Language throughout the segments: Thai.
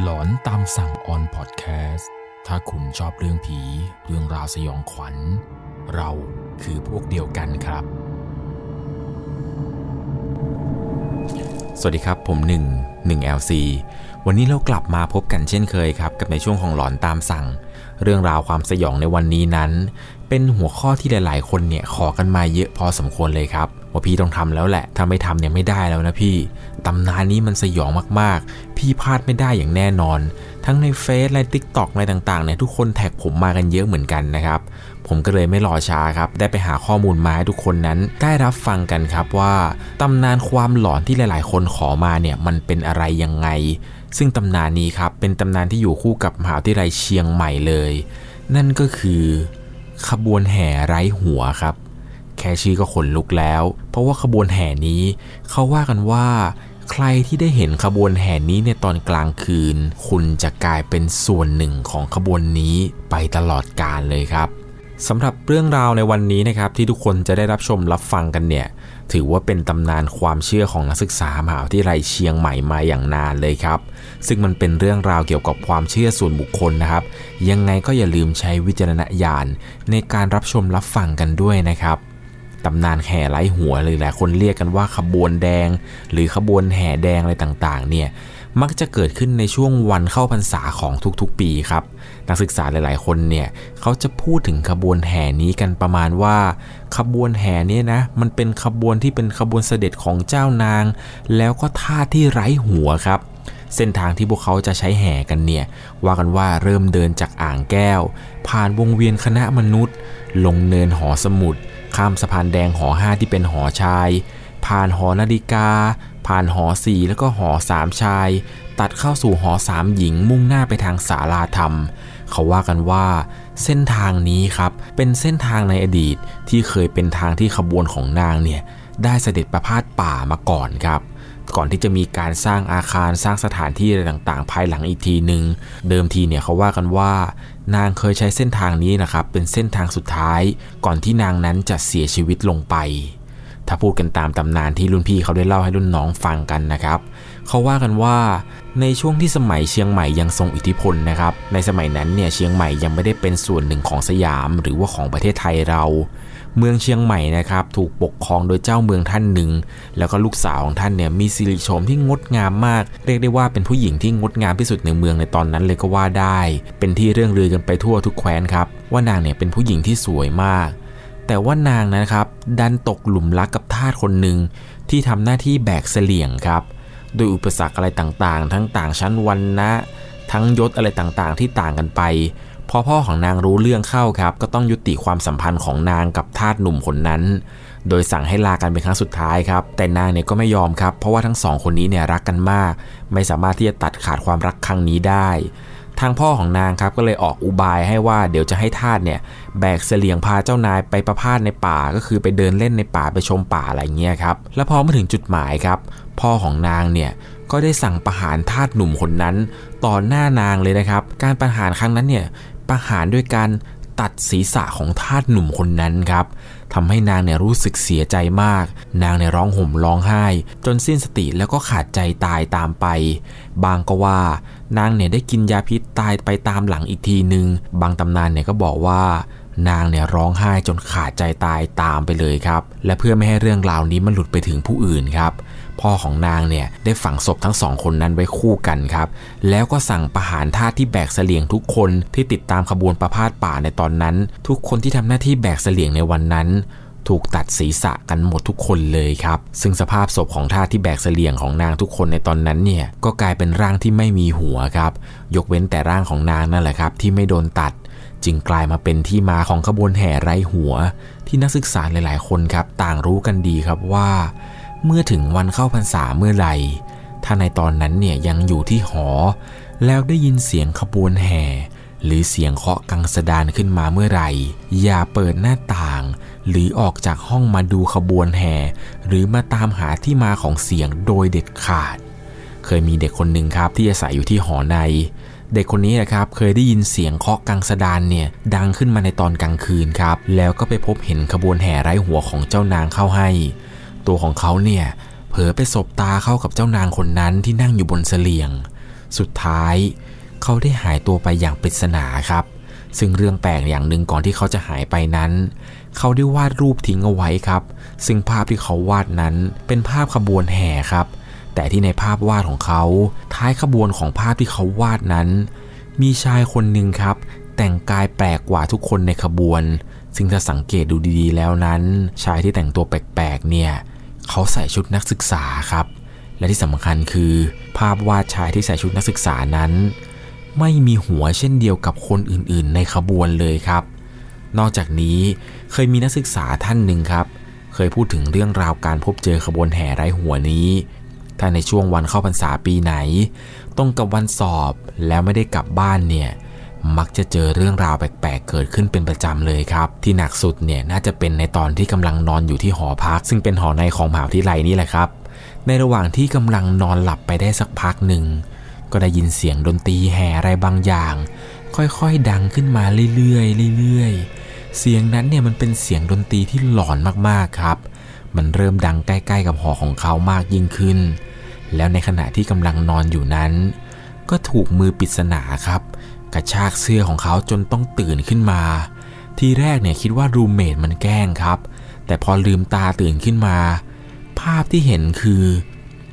หลอนตามสั่งออนพอดแคสต์ ถ้าคุณชอบเรื่องผี เรื่องราวสยองขวัญ เราคือพวกเดียวกันครับ สวัสดีครับผม1 1 LC วันนี้เรากลับมาพบกันเช่นเคยครับ กับในช่วงของหลอนตามสั่ง เรื่องราวความสยองในวันนี้นั้น เป็นหัวข้อที่หลาย ๆ คนเนี่ยขอกันมาเยอะพอสมควรเลยครับว่าพี่ต้องทำแล้วแหละถ้าไม่ทำเนี่ยไม่ได้แล้วนะพี่ตำนานนี้มันสยองมากๆ ที่พลาดไม่ได้อย่างแน่นอน ทั้งในเฟซและ TikTok อะไรต่างๆเนี่ยทุกคนแท็กผมมากันเยอะเหมือนกันนะครับ ผมก็เลยไม่รอช้าครับ ได้ไปหาข้อมูลมาให้ทุกคนนั้นได้รับฟังกันครับว่าตำนานความหลอนที่หลาย ๆ คนขอมาเนี่ยมันเป็นอะไรยังไง ซึ่งตำนานนี้ครับเป็นตำนานที่อยู่คู่กับมหาวิทยาลัยเชียงใหม่เลย นั่นก็คือขบวนแห่ไร้หัวครับ แค่ชื่อก็ขนลุกแล้ว เพราะว่าขบวนแห่นี้เขาว่ากันว่า ใครที่ได้เห็นขบวนแห่นี้ในตอนกลางคืน คุณจะกลายเป็นส่วนหนึ่งของขบวนนี้ไปตลอดกาลเลยครับ สำหรับเรื่องราวในวันนี้นะครับที่ทุกคนจะได้รับชมรับฟังกันเนี่ยถือว่าเป็นตำนานความเชื่อของนักศึกษามหาวิทยาลัยเชียงใหม่มาอย่างนานเลยครับ ซึ่งมันเป็นเรื่องราวเกี่ยวกับความเชื่อส่วนบุคคลนะครับ ยังไงก็อย่าลืมใช้วิจารณญาณในการรับชมรับฟังกันด้วยนะครับตำนานแห่ไร้หัวหรือหลายคนเรียกกันว่าขบวนแดง หรือขบวนแห่แดงอะไรต่างๆเนี่ยมักจะเกิดขึ้นในช่วงวันเข้าพรรษาของทุกๆปีครับ นักศึกษาหลาย ๆ คนเนี่ยเขาจะพูดถึงขบวนแห่นี้กันประมาณว่า ขบวนแห่นี้นะมันเป็นขบวนที่เป็นขบวนเสด็จของเจ้านาง แล้วก็ท่าที่ไร้หัวครับเส้นทางที่พวกเขาจะใช้แห่กันเนี่ยว่ากันว่าเริ่มเดินจากอ่างแก้ว ผ่านวงเวียนคณะมนุษย์ ลงเนินหอสมุดข้ามสะพานแดงหอห้าที่เป็นหอชาย ผ่านหอนาฬิกา ผ่านหอสี่แล้วก็หอสามชาย ตัดเข้าสู่หอสามหญิงมุ่งหน้าไปทางศาลาธรรม เขาว่ากันว่า เส้นทางนี้ครับเป็นเส้นทางในอดีตที่เคยเป็นทางที่ขบวนของนางเนี่ยได้เสด็จประพาสป่ามาก่อนครับก่อนที่จะมีการสร้างอาคารสร้างสถานที่อะไรต่างๆ ภายหลังอีกทีหนึ่งเดิมทีเนี่ยเขาว่ากันว่า นางเคยใช้เส้นทางนี้นะครับเป็นเส้นทางสุดท้าย ก่อนที่นางนั้นจะเสียชีวิตลงไป ถ้าพูดกันตามตำนานที่รุ่นพี่เขาได้เล่าให้รุ่นน้องฟังกันนะครับ เขาว่ากันว่าในช่วงที่สมัยเชียงใหม่ยังทรงอิทธิพลนะครับ ในสมัยนั้นเนี่ยเชียงใหม่ยังไม่ได้เป็นส่วนหนึ่งของสยาม หรือว่าของประเทศไทยเรา เมืองเชียงใหม่นะครับถูกปกครองโดยเจ้าเมืองท่านหนึ่ง แล้วก็ลูกสาวของท่านเนี่ยมีสิริโฉมที่งดงามมาก เรียกได้ว่าเป็นผู้หญิงที่งดงามที่สุดในเมืองในตอนนั้นเลยก็ว่าได้ เป็นที่เรื่องลือกันไปทั่วทุกแคว้นครับว่านางเนี่ยเป็นผู้หญิงที่สวยมาก แต่ว่านางนะครับ ดันตกหลุมรักกับทาสคนหนึ่งที่ทำหน้าที่แบกเสลี่ยงครับโดยอุปสรรคอะไรต่างๆ ทั้งต่างชั้นวันนะ ทั้งยศอะไรต่างๆ ที่ต่างกันไปพอพ่อของนางรู้เรื่องเข้าครับ ก็ต้องยุติความสัมพันธ์ของนางกับทาสหนุ่มคนนั้น โดยสั่งให้ลากันเป็นครั้งสุดท้ายครับ แต่นางเนี่ยก็ไม่ยอมครับ เพราะว่าทั้งสองคนนี้เนี่ยรักกันมาก ไม่สามารถที่จะตัดขาดความรักครั้งนี้ได้ ทางพ่อของนางครับก็เลยออกอุบายให้ว่าเดี๋ยวจะให้ทาสเนี่ยแบกเสลียงพาเจ้านายไปประพาสในป่าก็คือไปเดินเล่นในป่าไปชมป่าอะไรเงี้ยครับแล้วพอมาถึงจุดหมายครับ พ่อของนางเนี่ยก็ได้สั่งประหารทาสหนุ่มคนนั้นต่อหน้านางเลยนะครับ การประหารครั้งนั้นเนี่ยประหารด้วยการตัดศีรษะของทาสหนุ่มคนนั้นครับ ทำให้นางเนี่ยรู้สึกเสียใจมาก นางเนี่ยร้องห่มร้องไห้ จนสิ้นสติแล้วก็ขาดใจตายตามไป บางก็ว่านางเนี่ยได้กินยาพิษตายไปตามหลังอีกทีหนึ่งบางตำนานเนี่ยก็บอกว่านางเนี่ยร้องไห้จนขาดใจตายตามไปเลยครับ และเพื่อไม่ให้เรื่องราวนี้มันหลุดไปถึงผู้อื่นครับ พ่อของนางเนี่ยได้ฝังศพทั้งสองคนนั้นไว้คู่กันครับ แล้วก็สั่งประหารทาสที่แบกเสลียงทุกคนที่ติดตามขบวนประพาสป่าในตอนนั้น ทุกคนที่ทำหน้าที่แบกเสลียงในวันนั้น ถูกตัดศีรษะกันหมดทุกคนเลยครับ ซึ่งสภาพศพของทาสที่แบกเสลียงของนางทุกคนในตอนนั้นเนี่ยก็กลายเป็นร่างที่ไม่มีหัวครับ ยกเว้นแต่ร่างของนางนั่นแหละครับ ที่ไม่โดนตัดจึงกลายมาเป็นที่มาของขบวนแห่ไร้หัว ที่นักศึกษาหลาย ๆ คนครับ ต่างรู้กันดีครับว่า เมื่อถึงวันเข้าพรรษาเมื่อไหร่ถ้าในตอนนั้นเนี่ยยังอยู่ที่หอ แล้วได้ยินเสียงขบวนแห่ หรือเสียงเคาะกังสดานขึ้นมาเมื่อไหร่ อย่าเปิดหน้าต่าง หรือออกจากห้องมาดูขบวนแห่ หรือมาตามหาที่มาของเสียงโดยเด็ดขาด เคยมีเด็กคนหนึ่งครับที่อาศัยอยู่ที่หอใน เด็กคนนี้นะครับเคยได้ยินเสียงเคาะกังสดานเนี่ยดังขึ้นมาในตอนกลางคืนครับ แล้วก็ไปพบเห็นขบวนแห่ไร้หัวของเจ้านางเข้าให้ ตัวของเขาเนี่ยเผลอไปสบตาเข้ากับเจ้านางคนนั้นที่นั่งอยู่บนเสลียง สุดท้าย เขาได้หายตัวไปอย่างปริศนาครับ ซึ่งเรื่องแปลกอย่างหนึ่งก่อนที่เขาจะหายไปนั้น เขาได้วาดรูปทิ้งเอาไว้ครับ ซึ่งภาพที่เขาวาดนั้นเป็นภาพขบวนแห่ครับ แต่ที่ในภาพวาดของเขา ท้ายขบวนของภาพที่เขาวาดนั้น มีชายคนหนึ่งครับ แต่งกายแปลกกว่าทุกคนในขบวน ซึ่งถ้าสังเกตดูดีๆ แล้วนั้น ชายที่แต่งตัวแปลกๆเนี่ย เขาใส่ชุดนักศึกษาครับ และที่สำคัญคือ ภาพวาดชายที่ใส่ชุดนักศึกษานั้น ไม่มีหัวเช่นเดียวกับคนอื่นๆ ในขบวนเลยครับ นอกจากนี้เคยมีนักศึกษาท่านหนึ่งครับ เคยพูดถึงเรื่องราวการพบเจอขบวนแห่ไร้หัวนี้ ถ้าในช่วงวันเข้าพรรษาปีไหน ตรงกับวันสอบแล้วไม่ได้กลับบ้านเนี่ย มักจะเจอเรื่องราวแปลกๆ เกิดขึ้นเป็นประจำเลยครับ ที่หนักสุดเนี่ยน่าจะเป็นในตอนที่กำลังนอนอยู่ที่หอพัก ซึ่งเป็นหอในของมหาวิทยาลัยนี่แหละครับ ในระหว่างที่กำลังนอนหลับไปได้สักพักหนึ่งก็ได้ยินเสียงดนตรีแห่อะไรบางอย่าง ค่อยๆ ดังขึ้นมาเรื่อยๆเรื่อยๆ เสียงนั้นเนี่ยมันเป็นเสียงดนตรีที่หลอนมากๆครับ มันเริ่มดังใกล้ๆ กับหอของเขามากยิ่งขึ้น แล้วในขณะที่กำลังนอนอยู่นั้น ก็ถูกมือปริศนาครับ กระชากเสื้อของเขาจนต้องตื่นขึ้นมา ทีแรกเนี่ยคิดว่ารูมเมทมันแกล้งครับ แต่พอลืมตาตื่นขึ้นมา ภาพที่เห็นคือ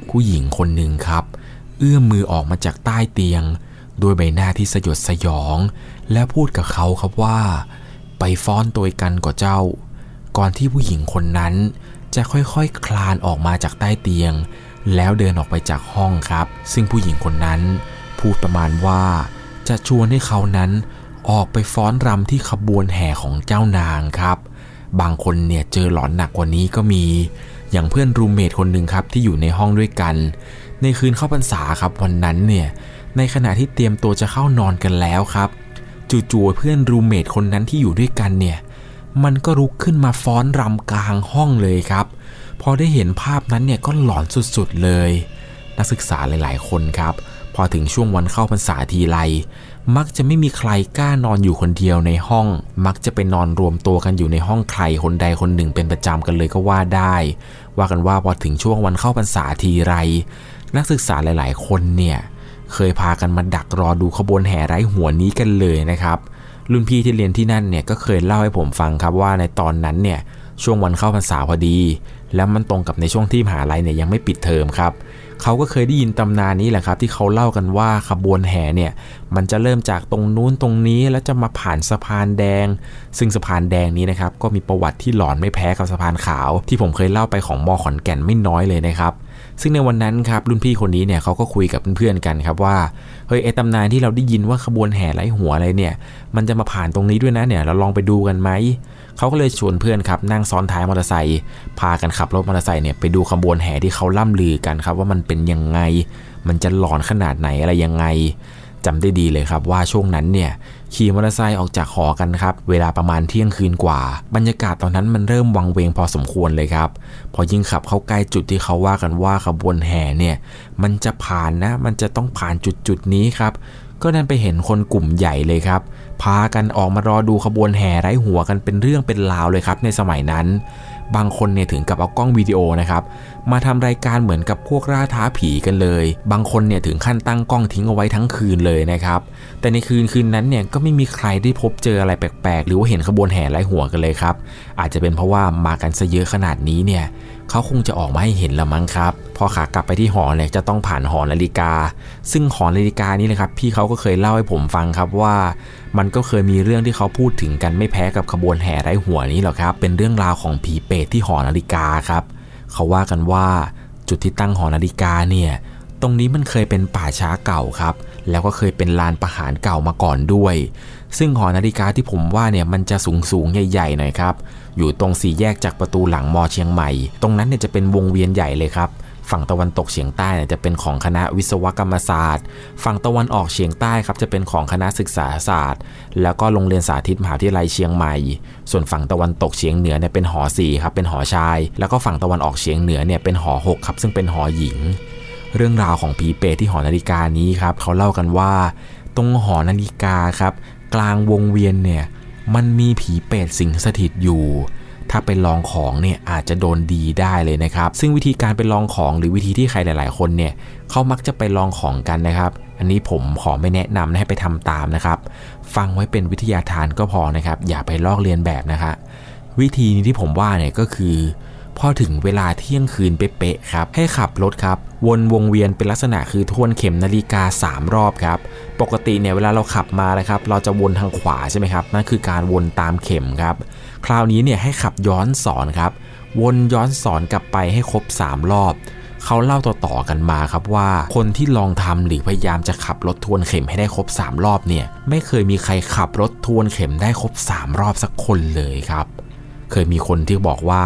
ผู้หญิงคนหนึ่งครับ เอื้อมมือออกมาจากใต้เตียง ด้วยใบหน้าที่สยดสยอง และพูดกับเขาครับว่า ไปฟ้อนตัวกันก่อเจ้า ก่อนที่ผู้หญิงคนนั้น จะค่อยๆคคลานออกมาจากใต้เตียง แล้วเดินออกไปจากห้องครับ ซึ่งผู้หญิงคนนั้นพูดประมาณว่า จะชวนให้เขานั้นออกไปฟ้อนรำที่ขบวนแห่ของเจ้านางครับ บางคนเนี่ยเจอหลอนหนักกว่านี้ก็มี อย่างเพื่อนรูมเมทคนหนึ่งครับที่อยู่ในห้องด้วยกัน ในคืนเข้าพรรษาครับวันนั้นเนี่ยในขณะที่เตรียมตัวจะเข้านอนกันแล้วครับจู่ๆเพื่อนรูมเมทคนนั้นที่อยู่ด้วยกันเนี่ยมันก็ลุกขึ้นมาฟ้อนรำกลางห้องเลยครับ พอได้เห็นภาพนั้นเนี่ยก็หลอนสุดๆเลย นักศึกษาหลายๆ คนครับ อถึงช่วงวันเข้าพรรษาทีไร มักจะไม่มีใครกล้านอนอยู่คนเดียวในห้อง มักจะไปนอนรวมตัวกันอยู่ในห้องใครคนใดคนหนึ่งเป็นประจำกันเลยก็ว่าได้ ว่ากันว่าพอถึงช่วงวันเข้าพรรษาทีไร นักศึกษาหลาย ๆ คนเนี่ย เคยพากันมาดักรอดูขบวนแห่ไร้หัวนี้กันเลยนะครับ รุ่นพี่ที่เรียนที่นั่นเนี่ยก็เคยเล่าให้ผมฟังครับว่าในตอนนั้นเนี่ยช่วงวันเข้าพรรษาพอดี แล้วมันตรงกับในช่วงที่มหาลัยเนี่ยยังไม่ปิดเทอมครับ เขาก็เคยได้ยินตำนานนี้แหละครับ ที่เขาเล่ากันว่าขบวนแห่เนี่ยมันจะเริ่มจากตรงนู้นตรงนี้แล้วจะมาผ่านสะพานแดง ซึ่งสะพานแดงนี้นะครับก็มีประวัติที่หลอนไม่แพ้กับสะพานขาว ที่ผมเคยเล่าไปของมอขอนแก่นไม่น้อยเลยนะครับซึ่งในวันนั้นครับรุ่นพี่คนนี้เนี่ยเขาก็คุยกับเพื่อนๆกันครับว่าเฮ้ยไอตำนานที่เราได้ยินว่าขบวนแห่ไร้หัวอะไรเนี่ย มันจะมาผ่านตรงนี้ด้วยนะเนี่ยเราลองไปดูกันไหม เขาก็เลยชวนเพื่อนครับนั่งซ้อนท้ายมอเตอร์ไซค์พากันขับรถมอเตอร์ไซค์เนี่ยไปดูขบวนแห่ที่เขาล่ำลือกันครับว่ามันเป็นยังไง มันจะหลอนขนาดไหนอะไรยังไงจำได้ดีเลยครับว่าช่วงนั้นเนี่ยขี่มอเตอร์ไซค์ออกจากหอกันครับ เวลาประมาณเที่ยงคืนกว่า บรรยากาศตอนนั้นมันเริ่มวังเวงพอสมควรเลยครับ พอยิ่งขับเข้าใกล้จุดที่เขาว่ากันว่าขบวนแห่เนี่ย มันจะผ่านนะ มันจะต้องผ่านจุดจุดนี้ครับ ก็นั่นไปเห็นคนกลุ่มใหญ่เลยครับ พากันออกมารอดูขบวนแห่ไร้หัวกันเป็นเรื่องเป็นราวเลยครับในสมัยนั้น บางคนเนี่ยถึงกับเอากล้องวิดีโอนะครับมาทำรายการเหมือนกับพวกล่าท้าผีกันเลย บางคนเนี่ยถึงขั้นตั้งกล้องทิ้งเอาไว้ทั้งคืนเลยนะครับแต่ในคืนคืนนั้นเนี่ยก็ไม่มีใครได้พบเจออะไรแปลกๆ หรือว่าเห็นขบวนแห่ไร้หัวกันเลยครับอาจจะเป็นเพราะว่ามากันซะเยอะขนาดนี้เนี่ยเขาคงจะออกมาให้เห็นละมั้งครับ พอขากลับไปที่หอเนี่ยจะต้องผ่านหอนาฬิกา ซึ่งหอนาฬิกานี้นะครับพี่เขาก็เคยเล่าให้ผมฟังครับว่า มันก็เคยมีเรื่องที่เขาพูดถึงกันไม่แพ้กับขบวนแห่ไร้หัวนี้หรอกครับ เป็นเรื่องราวของผีเปรตที่หอนาฬิกาครับ เขาว่ากันว่าจุดที่ตั้งหอนาฬิกาเนี่ยตรงนี้มันเคยเป็นป่าช้าเก่าครับ แล้วก็เคยเป็นลานประหารเก่ามาก่อนด้วย ซึ่งหอนาฬิกาที่ผมว่าเนี่ยมันจะสูงสูงใหญ่ๆหน่อยครับ อยู่ตรงสี่แยกจากประตูหลังมอเชียงใหม่ ตรงนั้นเนี่ยจะเป็นวงเวียนใหญ่เลยครับ ฝั่งตะวันตกเฉียงใต้เนี่ยจะเป็นของคณะวิศวกรรมศาสตร์ ฝั่งตะวันออกเฉียงใต้ครับจะเป็นของคณะศึกษาศาสตร์ แล้วก็โรงเรียนสาธิตมหาวิทยาลัยเชียงใหม่ ส่วนฝั่งตะวันตกเฉียงเหนือเนี่ยเป็นหอ4ครับเป็นหอชาย แล้วก็ฝั่งตะวันออกเฉียงเหนือเนี่ยเป็นหอ6ครับซึ่งเป็นหอหญิง เรื่องราวของผีเปรตที่หอนาฬิกานี้ครับเขาเล่ากันว่า ตรงหอนาฬิกาครับกลางวงเวียนเนี่ยมันมีผีเปรตสิงสถิตอยู่ ถ้าไปลองของเนี่ยอาจจะโดนดีได้เลยนะครับ ซึ่งวิธีการไปลองของหรือวิธีที่ใครหลาย ๆ คนเนี่ยเขามักจะไปลองของกันนะครับ อันนี้ผมขอไม่แนะนำให้ไปทำตามนะครับ ฟังไว้เป็นวิทยาทานก็พอนะครับ อย่าไปลอกเลียนแบบนะคะวิธีนี้ที่ผมว่าเนี่ยก็คือพอถึงเวลาเที่ยงคืนเป๊ะๆครับ ให้ขับรถครับ วนวงเวียนเป็นลักษณะคือทวนเข็มนาฬิกา 3 รอบครับ ปกติเนี่ยเวลาเราขับมานะครับเราจะวนทางขวาใช่ไหมครับนั่นคือการวนตามเข็มครับ คราวนี้เนี่ยให้ขับย้อนสอนครับ วนย้อนสอนกลับไปให้ครบ 3 รอบเขาเล่าต่อๆกันมาครับว่า คนที่ลองทำหรือพยายามจะขับรถทวนเข็มให้ได้ครบ 3 รอบเนี่ยไม่เคยมีใครขับรถทวนเข็มได้ครบ 3 รอบสักคนเลยครับ เคยมีคนที่บอกว่า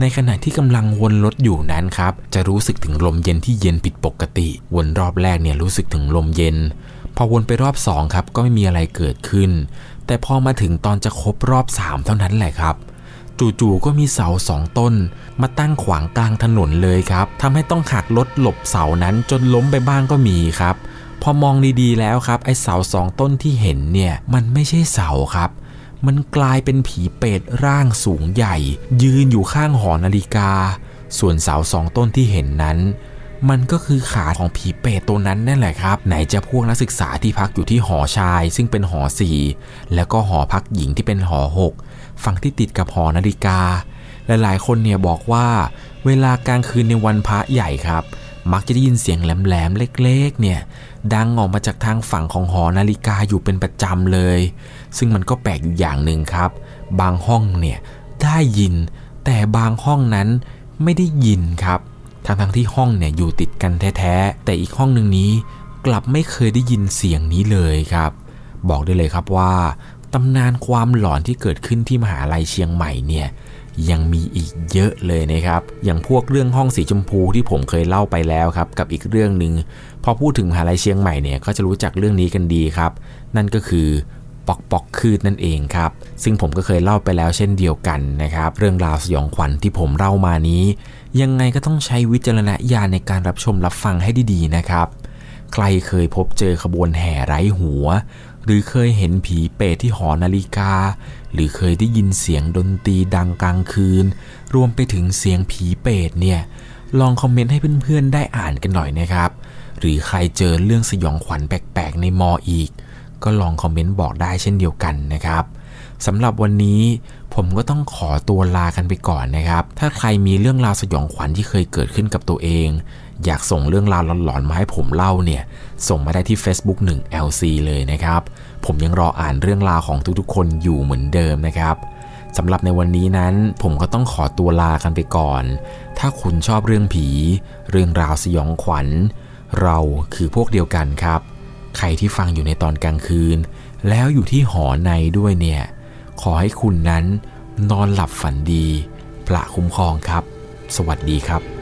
ในขณะที่กำลังวนรถอยู่นั้นครับจะรู้สึกถึงลมเย็นที่เย็นผิดปกติ วนรอบแรกเนี่ยรู้สึกถึงลมเย็น พอวนไปรอบสองครับก็ไม่มีอะไรเกิดขึ้น แต่พอมาถึงตอนจะครบรอบสามเท่านั้นแหละครับ จู่ๆก็มีเสาสองต้น มาตั้งขวางกลางถนนเลยครับทำให้ต้องหักรถหลบเสานั้นจนล้มไปบ้างก็มีครับ พอมองดีๆแล้วครับไอ้เสาสองต้นที่เห็นเนี่ยมันไม่ใช่เสาครับมันกลายเป็นผีเปรตร่างสูงใหญ่ ยืนอยู่ข้างหอนาฬิกา ส่วนเสาสองต้นที่เห็นนั้น มันก็คือขาของผีเปรตตัวนั้นนั่นแหละครับ ไหนจะพวกนักศึกษาที่พักอยู่ที่หอชาย ซึ่งเป็นหอสี่แล้วก็หอพักหญิงที่เป็นหอหกฝั่งที่ติดกับหอนาฬิกา หลายๆคนเนี่ยบอกว่า เวลากลางคืนในวันพระใหญ่ครับ มักจะได้ยินเสียงแหลมๆเล็กๆ เนี่ยดังออกมาจากทางฝั่งของหอนาฬิกาอยู่เป็นประจำเลย ซึ่งมันก็แปลกอยู่อย่างหนึ่งครับ บางห้องเนี่ยได้ยิน แต่บางห้องนั้นไม่ได้ยินครับ ทั้งทั้งที่ห้องเนี่ยอยู่ติดกันแท้ๆ แต่อีกห้องหนึ่งนี้กลับไม่เคยได้ยินเสียงนี้เลยครับ บอกได้เลยครับว่าตำนานความหลอนที่เกิดขึ้นที่มหาลัยเชียงใหม่เนี่ยยังมีอีกเยอะเลยนะครับ อย่างพวกเรื่องห้องสีชมพูที่ผมเคยเล่าไปแล้วครับ กับอีกเรื่องหนึ่งพอพูดถึงมหาลัยเชียงใหม่เนี่ยก็จะรู้จักเรื่องนี้กันดีครับ นั่นก็คือปอกปอกคืดนั่นเองครับ ซึ่งผมก็เคยเล่าไปแล้วเช่นเดียวกันนะครับ เรื่องราวสยองขวัญที่ผมเล่ามานี้ ยังไงก็ต้องใช้วิจารณญาณในการรับชมรับฟังให้ดีๆนะครับ ใครเคยพบเจอขบวนแห่ไร้หัว หรือเคยเห็นผีเปรตที่หอนาฬิกา หรือเคยได้ยินเสียงดนตรีดังกลางคืน รวมไปถึงเสียงผีเปรตเนี่ย ลองคอมเมนต์ให้เพื่อนๆได้อ่านกันหน่อยนะครับ หรือใครเจอเรื่องสยองขวัญแปลกๆ ในมออีก ก็ลองคอมเมนต์บอกได้เช่นเดียวกันนะครับสำหรับวันนี้ ผมก็ต้องขอตัวลากันไปก่อนนะครับ ถ้าใครมีเรื่องราวสยองขวัญที่เคยเกิดขึ้นกับตัวเอง อยากส่งเรื่องราวหลอนๆมาให้ผมเล่าเนี่ย ส่งมาได้ที่ Facebook 1 LC เลยนะครับ ผมยังรออ่านเรื่องราวของทุกๆ คนอยู่เหมือนเดิมนะครับสำหรับในวันนี้นั้นผมก็ต้องขอตัวลากันไปก่อน ถ้าคุณชอบเรื่องผี เรื่องราวสยองขวัญ เราคือพวกเดียวกันครับ ใครที่ฟังอยู่ในตอนกลางคืน แล้วอยู่ที่หอในด้วยเนี่ย ขอให้คุณนั้นนอนหลับฝันดีพระคุ้มครองครับ สวัสดีครับ